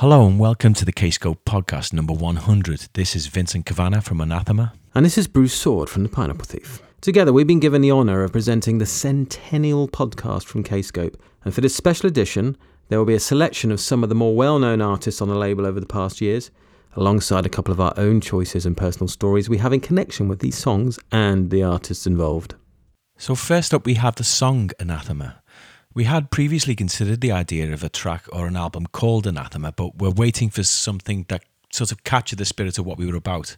Hello and welcome to the Kscope podcast number 100. This is Vincent Cavanagh from Anathema. And this is Bruce Soord from The Pineapple Thief. Together, we've been given the honour of presenting the centennial podcast from Kscope. And for this special edition, there will be a selection of some of the more well known artists on the label over the past years, alongside a couple of our own choices and personal stories we have in connection with these songs and the artists involved. So, first up, we have the song Anathema. We had previously considered the idea of a track or an album called Anathema, but we're waiting for something that sort of captured the spirit of what we were about.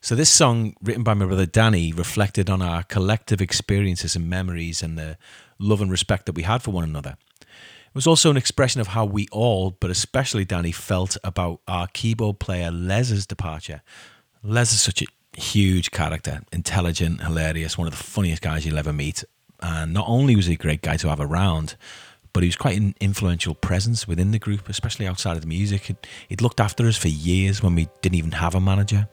So, this song, written by my brother Danny, reflected on our collective experiences and memories and the love and respect that we had for one another. It was also an expression of how we all, but especially Danny, felt about our keyboard player Les's departure. Les is such a huge character, intelligent, hilarious, one of the funniest guys you'll ever meet, and not only was he a great guy to have around, but he was quite an influential presence within the group, especially outside of the music. He'd, looked after us for years when we didn't even have a manager.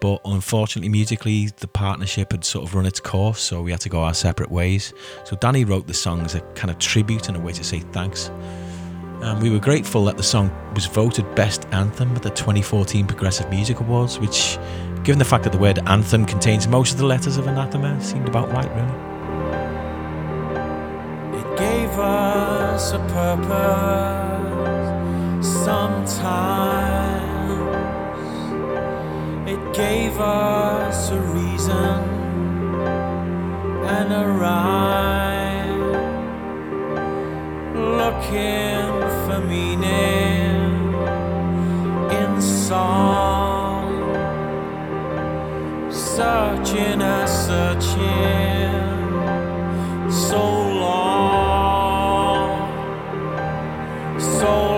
But unfortunately, musically, the partnership had sort of run its course, so we had to go our separate ways. So Danny wrote the song as a kind of tribute and a way to say thanks. And we were grateful that the song was voted Best Anthem at the 2014 Progressive Music Awards, which, given the fact that the word anthem contains most of the letters of anathema, seemed about right, really us a purpose sometimes. It gave us a reason and a rhyme. Looking for meaning in song. Searching and searching so soul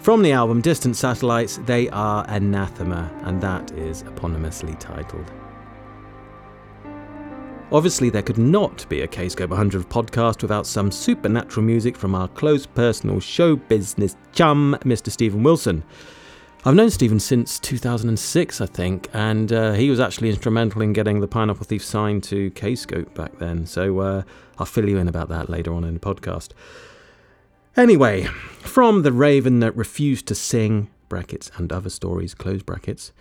From the album Distant Satellites, they are Anathema, and that is eponymously titled. Obviously, there could not be a Kscope 100 podcast without some supernatural music from our close personal show business chum, Mr. Steven Wilson. I've known Steven since 2006, I think, and uh, he was actually instrumental in getting the Pineapple Thief signed to Kscope back then, so uh, I'll fill you in about that later on in the podcast. Anyway, from The Raven That Refused to Sing, brackets, and other stories, close brackets,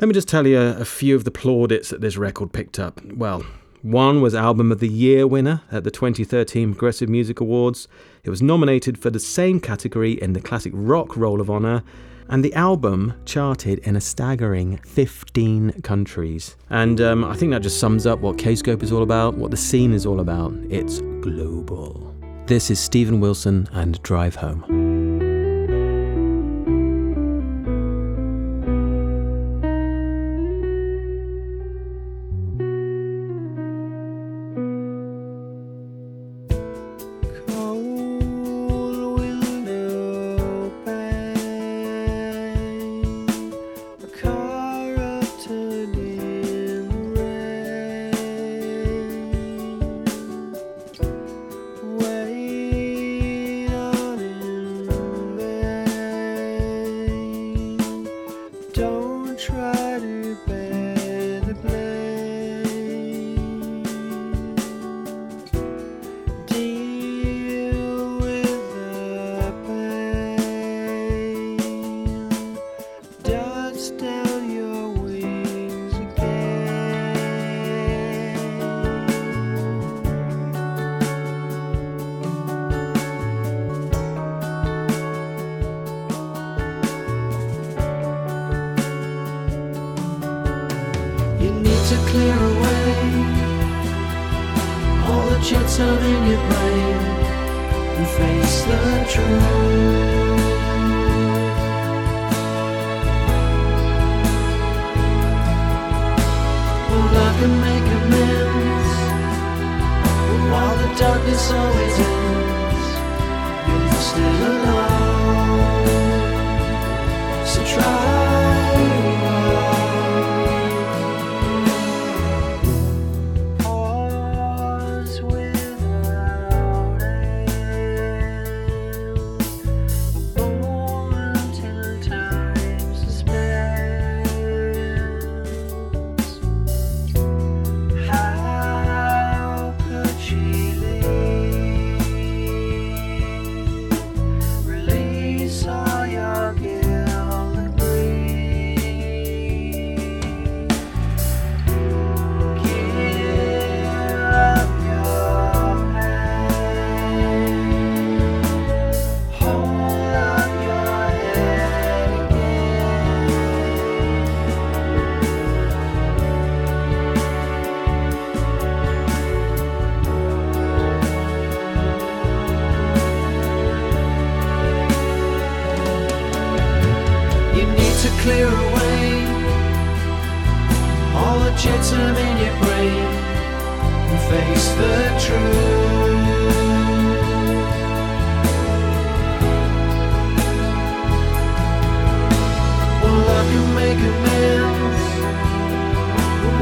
let me just tell you a, a few of the plaudits that this record picked up. Well, one was Album of the Year winner at the 2013 Progressive Music Awards. It was nominated for the same category in the Classic Rock Roll of Honour, and the album charted in a staggering 15 countries. And um, I think that just sums up what Kscope is all about, what the scene is all about. It's global. This is Steven Wilson and Drive Home. Darkness always ends. You're still alone,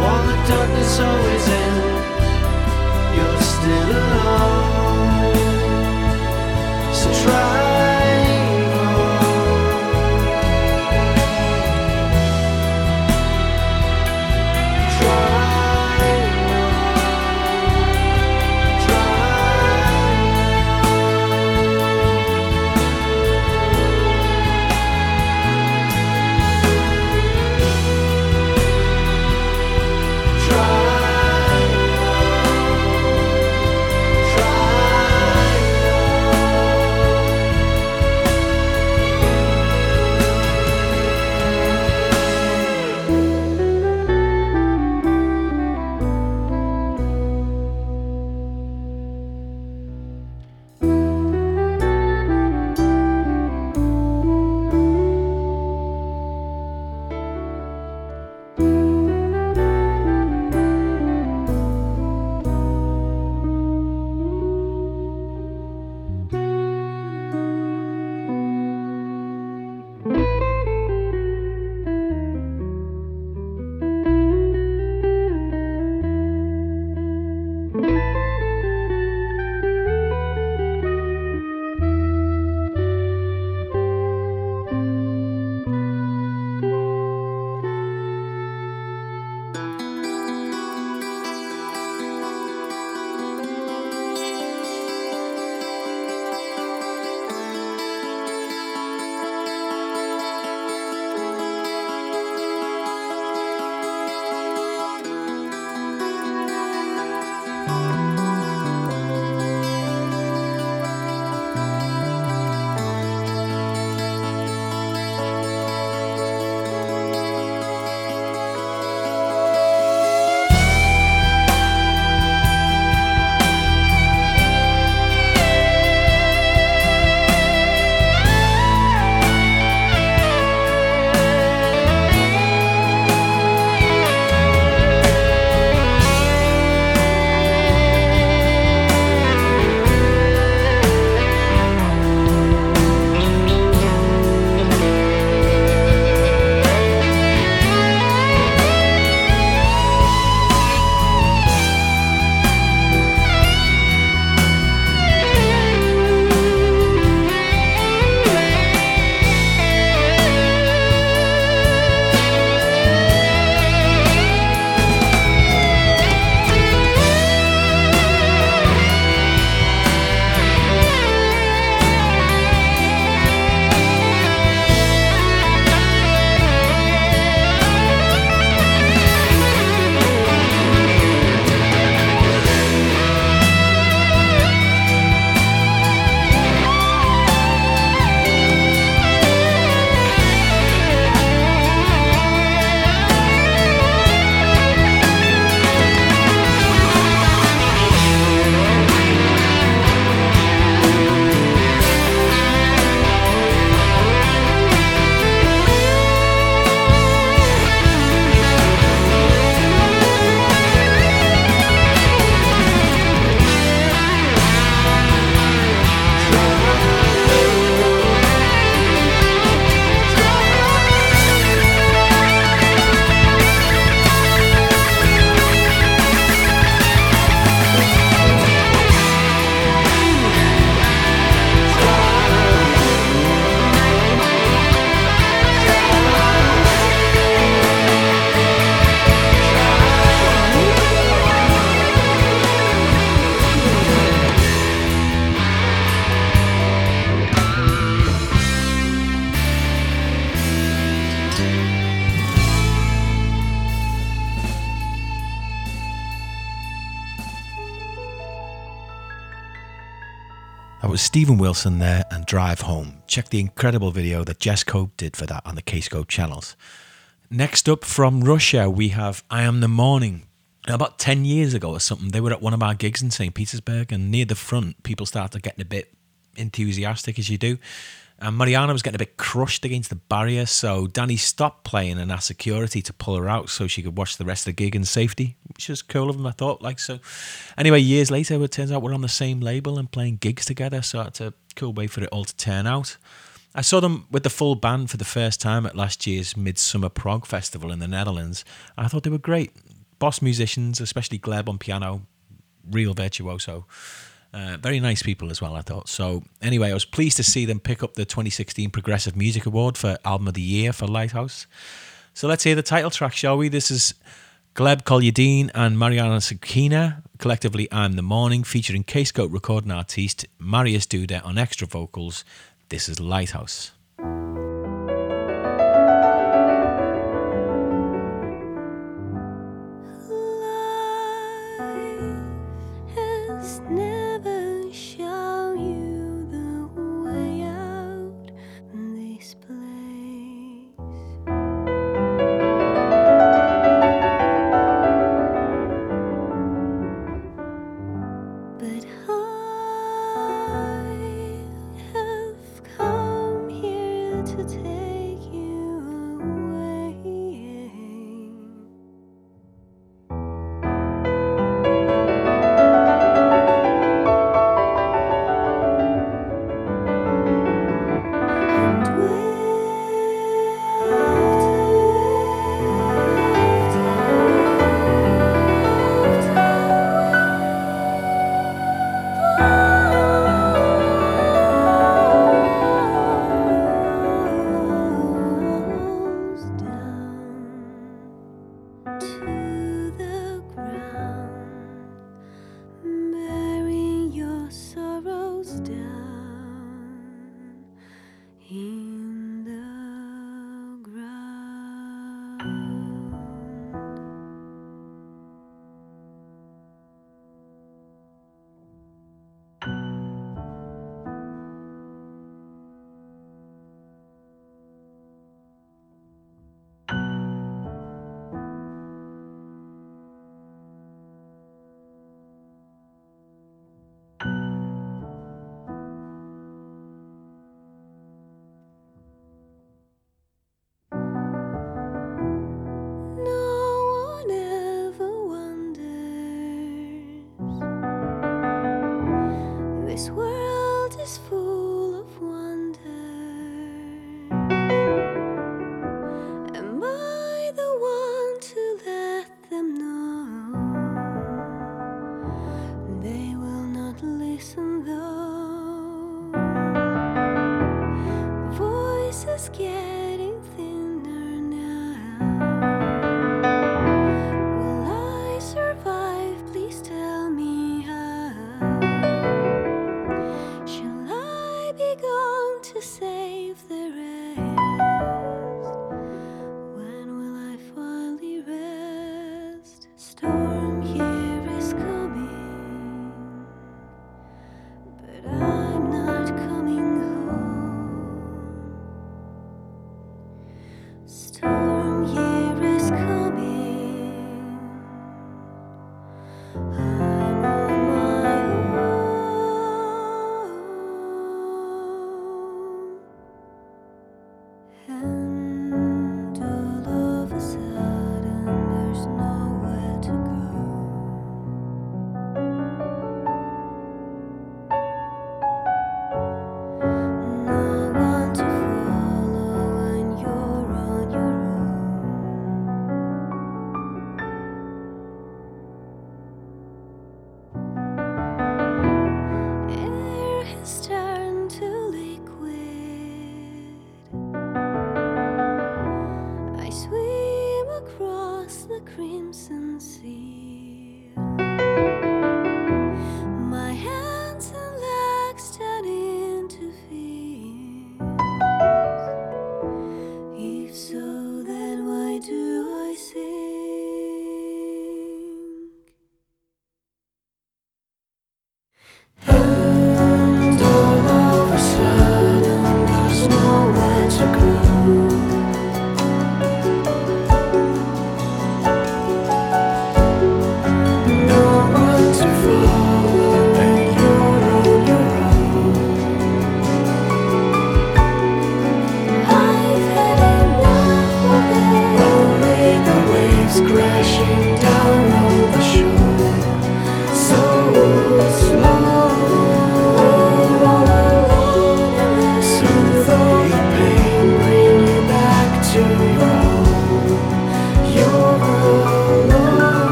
while the darkness always ends, you're still alone. So try. Steven Wilson there and Drive Home. Check the incredible video that Jess Cope did for that on the Kscope channels. Next up from Russia, we have Iamthemorning. Now, about 10 years ago or something, they were at one of our gigs in St. Petersburg, and near the front, people started getting a bit enthusiastic, as you do. And Marjana was getting a bit crushed against the barrier, so Danny stopped playing and asked security to pull her out so she could watch the rest of the gig in safety, which was cool of him, I thought. Like so. Anyway, years later, it turns out we're on the same label and playing gigs together, so it's a cool way for it all to turn out. I saw them with the full band for the first time at last year's Midsummer Prog Festival in the Netherlands. I thought they were great. Boss musicians, especially Gleb on piano, real virtuoso. Uh, very nice people as well, I thought. So, anyway, I was pleased to see them pick up the 2016 Progressive Music Award for Album of the Year for Lighthouse. So, let's hear the title track, shall we? This is Gleb Kolyadin and Marjana Semkina, collectively I'm the Morning, featuring Kscope recording artiste Mariusz Duda on extra vocals. This is Lighthouse.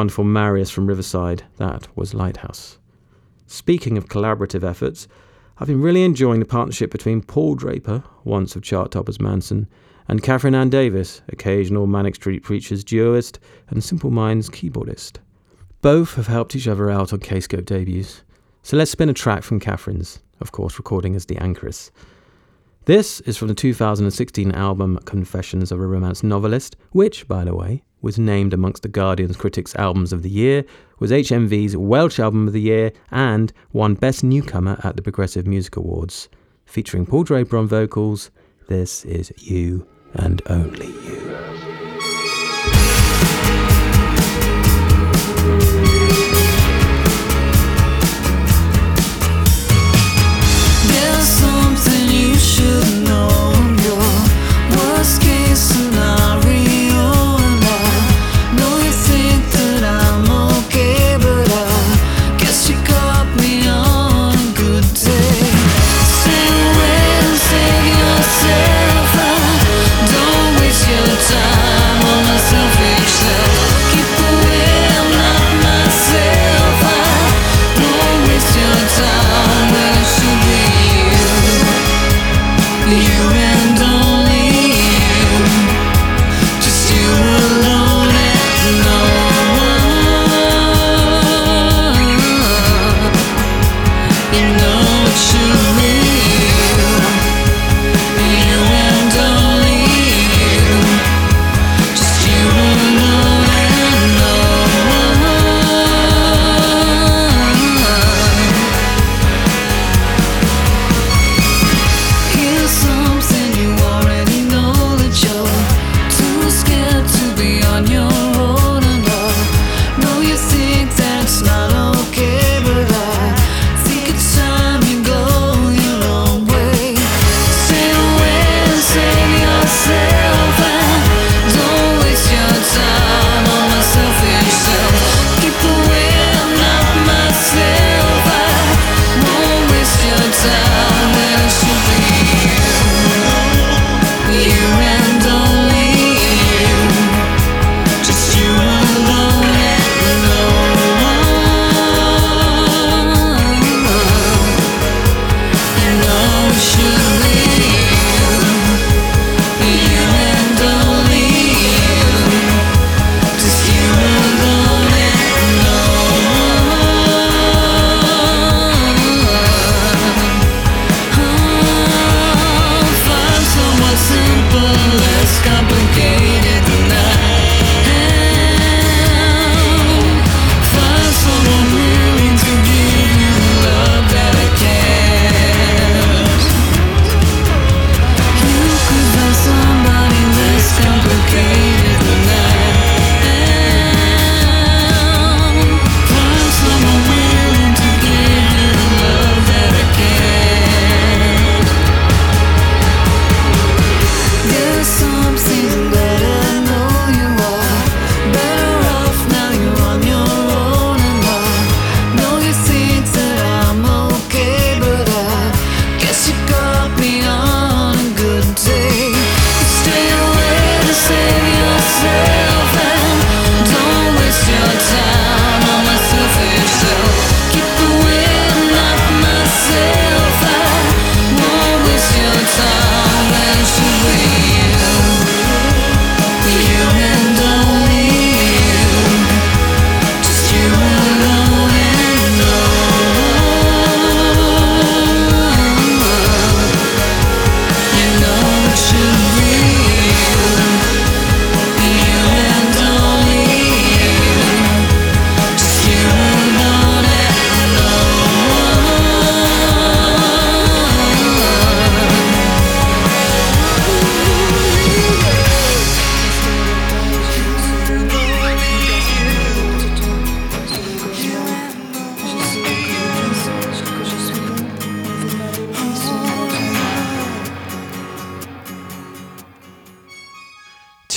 Wonderful Mariusz from Riverside. That was Lighthouse. Speaking of collaborative efforts, I've been really enjoying the partnership between Paul Draper, once of Chart Toppers Mansun, and Catherine Anne Davies, occasional Manic Street Preachers duoist and Simple Minds keyboardist. Both have helped each other out on Kscope debuts, so let's spin a track from Catherine's, of course recording as the Anchoress. This is from the 2016 album Confessions of a Romance Novelist, which, by the way, was named amongst the Guardian's Critics Albums of the Year, was HMV's Welsh Album of the Year, and won Best Newcomer at the Progressive Music Awards. Featuring Paul Draper on vocals, this is You and Only You. You. know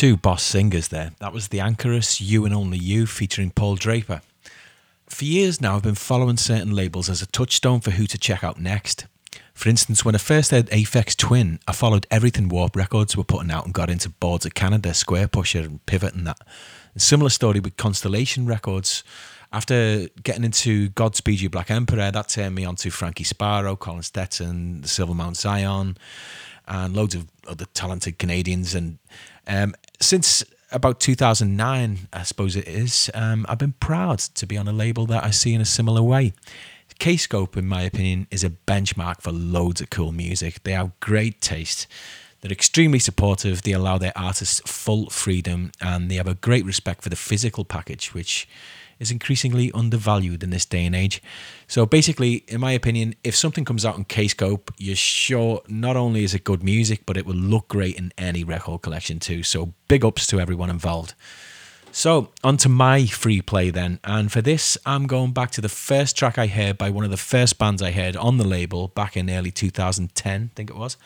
Two boss singers there. That was The Anchoress, You and Only You, featuring Paul Draper. For years now, I've been following certain labels as a touchstone for who to check out next. For instance, when I first heard Aphex Twin, I followed everything Warp Records were putting out and got into boards of Canada, Squarepusher, and Pivot and that. Similar story with Constellation Records. After getting into Godspeed You Black Emperor, that turned me on to Frankie Sparrow, Colin Stetson, the Silver Mount Zion, and loads of other talented Canadians. And um, since about 2009, I suppose it is, um, I've been proud to be on a label that I see in a similar way. Kscope, in my opinion, is a benchmark for loads of cool music. They have great taste. They're extremely supportive. They allow their artists full freedom, and they have a great respect for the physical package, which is increasingly undervalued in this day and age. So basically, in my opinion, if something comes out on Kscope, you're sure not only is it good music, but it will look great in any record collection too. So big ups to everyone involved. So, on to my free play then. And for this, I'm going back to the first track I heard by one of the first bands I heard on the label back in early 2010, I think it was.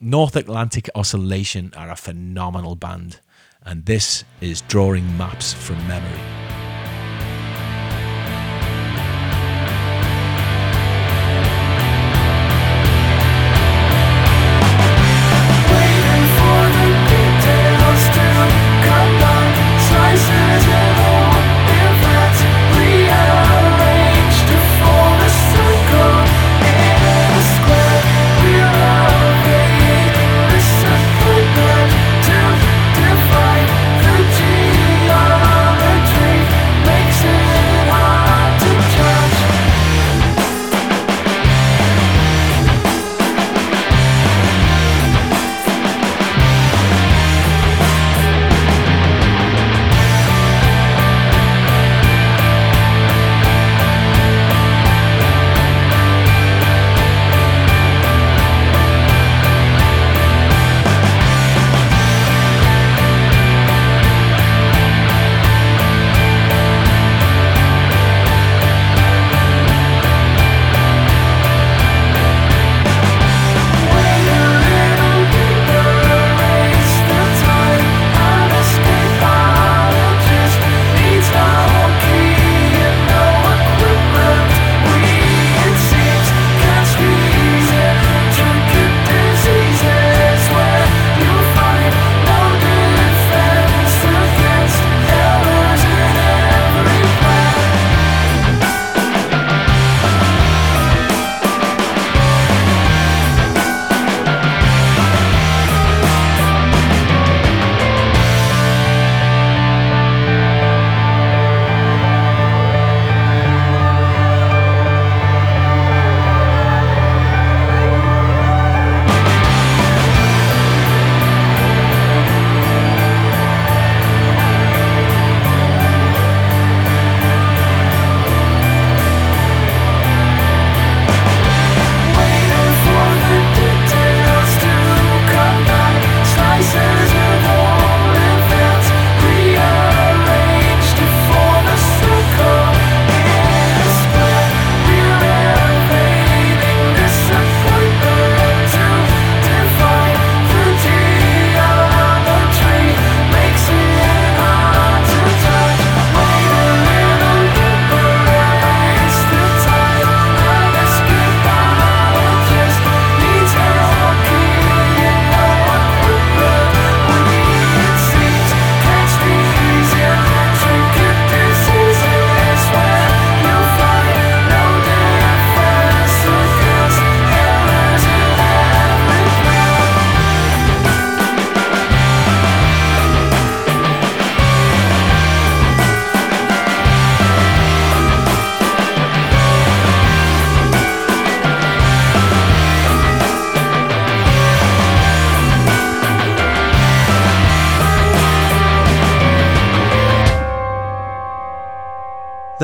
North Atlantic Oscillation are a phenomenal band. And this is Drawing Maps from Memory.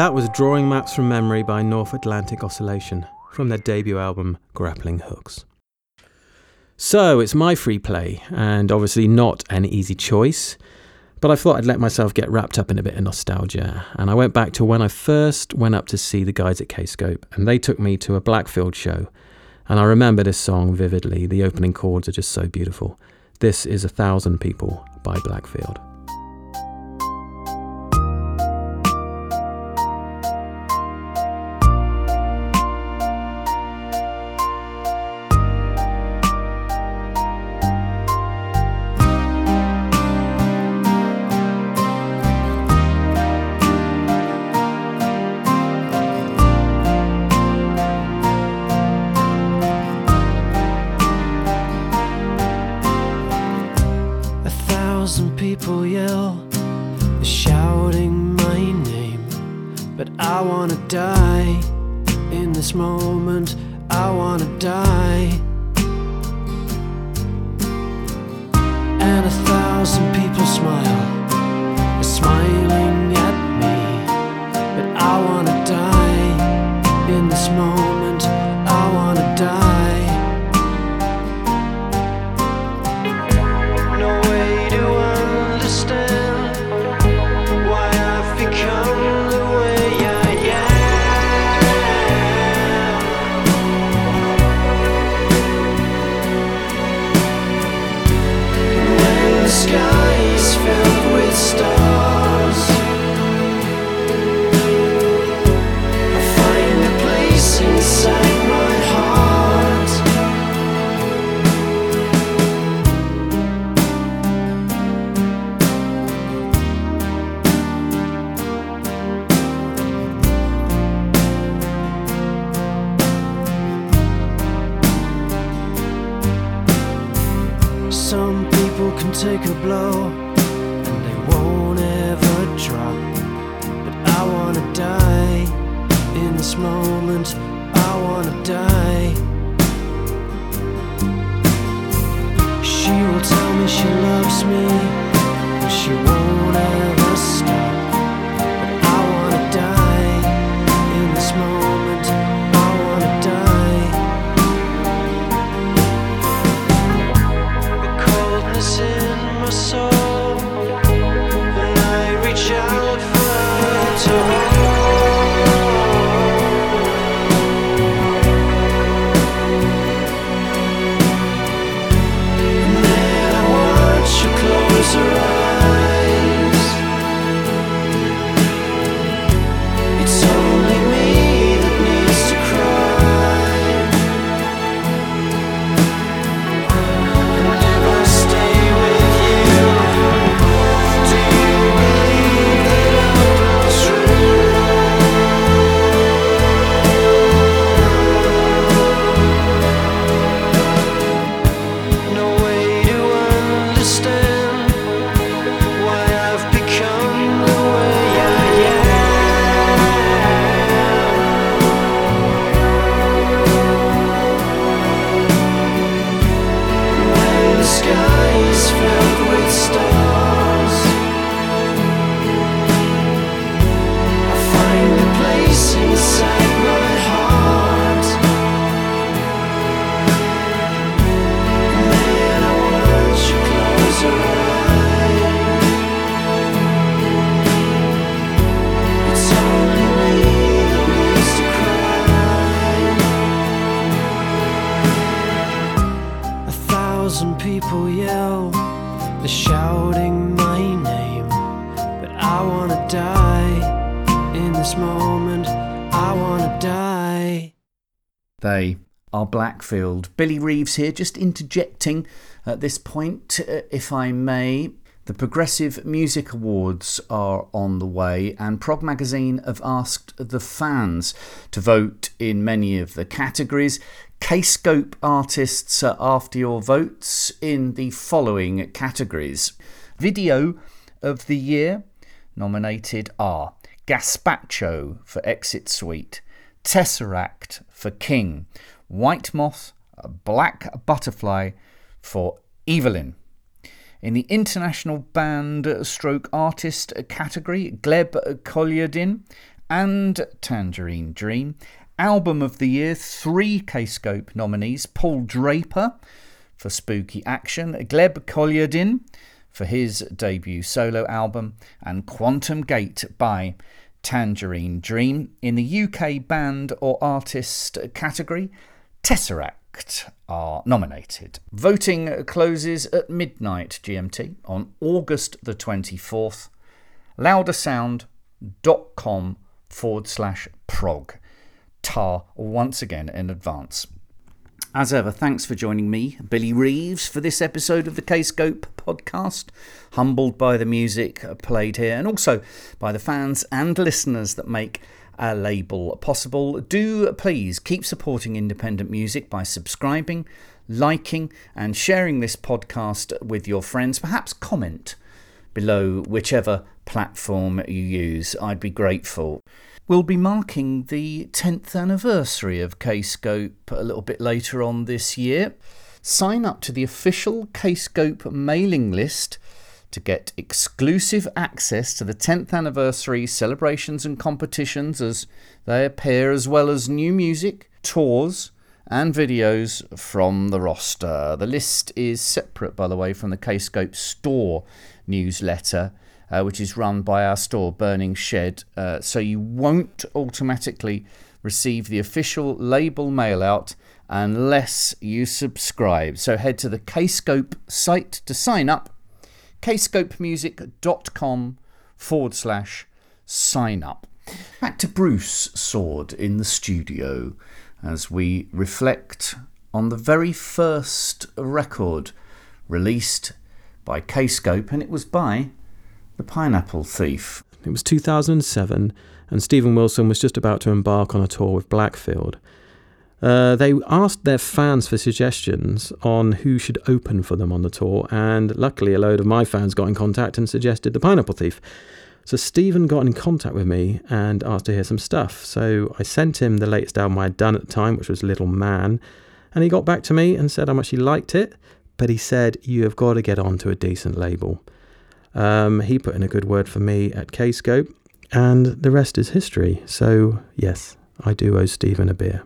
That was Drawing Maps from Memory by North Atlantic Oscillation from their debut album Grappling Hooks. So it's my free play, and obviously not an easy choice, but I thought I'd let myself get wrapped up in a bit of nostalgia. And I went back to when I first went up to see the guys at Kscope, and they took me to a Blackfield show. And I remember this song vividly. The opening chords are just so beautiful. This is A Thousand People by Blackfield. I wanna die in this moment. I wanna die. They are Blackfield. Billy Reeves here, just interjecting at this point, uh, if I may. The Progressive Music Awards are on the way, and Prog Magazine have asked the fans to vote in many of the categories. Kscope artists are after your votes in the following categories Video of the Year nominated are Gazpacho for Exit Suite, Tesseract for King, White Moth, Black Butterfly for Evelyn. In the international band stroke artist category, Gleb Kolyadin and Tangerine Dream. Album of the year, three Kscope nominees Paul Draper for Spooky Action, Gleb Kolyadin for his debut solo album, and Quantum Gate by Tangerine Dream. In the UK band or artist category, Tesseract are nominated. Voting closes at midnight GMT on August the 24th. loudersound.com forward slash prog. Tar once again in advance. As ever, thanks for joining me, Billy Reeves, for this episode of the Kscope podcast. Humbled by the music played here and also by the fans and listeners that make our label possible. Do please keep supporting independent music by subscribing, liking, and sharing this podcast with your friends. Perhaps comment below whichever platform you use. I'd be grateful. We'll be marking the 10th anniversary of Kscope a little bit later on this year. Sign up to the official Kscope mailing list to get exclusive access to the 10th anniversary celebrations and competitions as they appear, as well as new music, tours, and videos from the roster. The list is separate, by the way, from the Kscope store newsletter, uh, which is run by our store, Burning Shed, uh, so you won't automatically receive the official label mail out unless you subscribe. So head to the Kscope site to sign up kscopemusic.com forward slash sign up. Back to Bruce Soord in the studio as we reflect on the very first record released by Kscope, and it was by The Pineapple Thief. It was 2007, and Steven Wilson was just about to embark on a tour with Blackfield. Uh, they asked their fans for suggestions on who should open for them on the tour, and luckily, a load of my fans got in contact and suggested the Pineapple Thief. So Steven got in contact with me and asked to hear some stuff. So I sent him the latest album I had done at the time, which was Little Man, and he got back to me and said how much he liked it, but he said you have got to get onto a decent label. Um, he put in a good word for me at Kscope, and the rest is history. So yes, I do owe Steven a beer.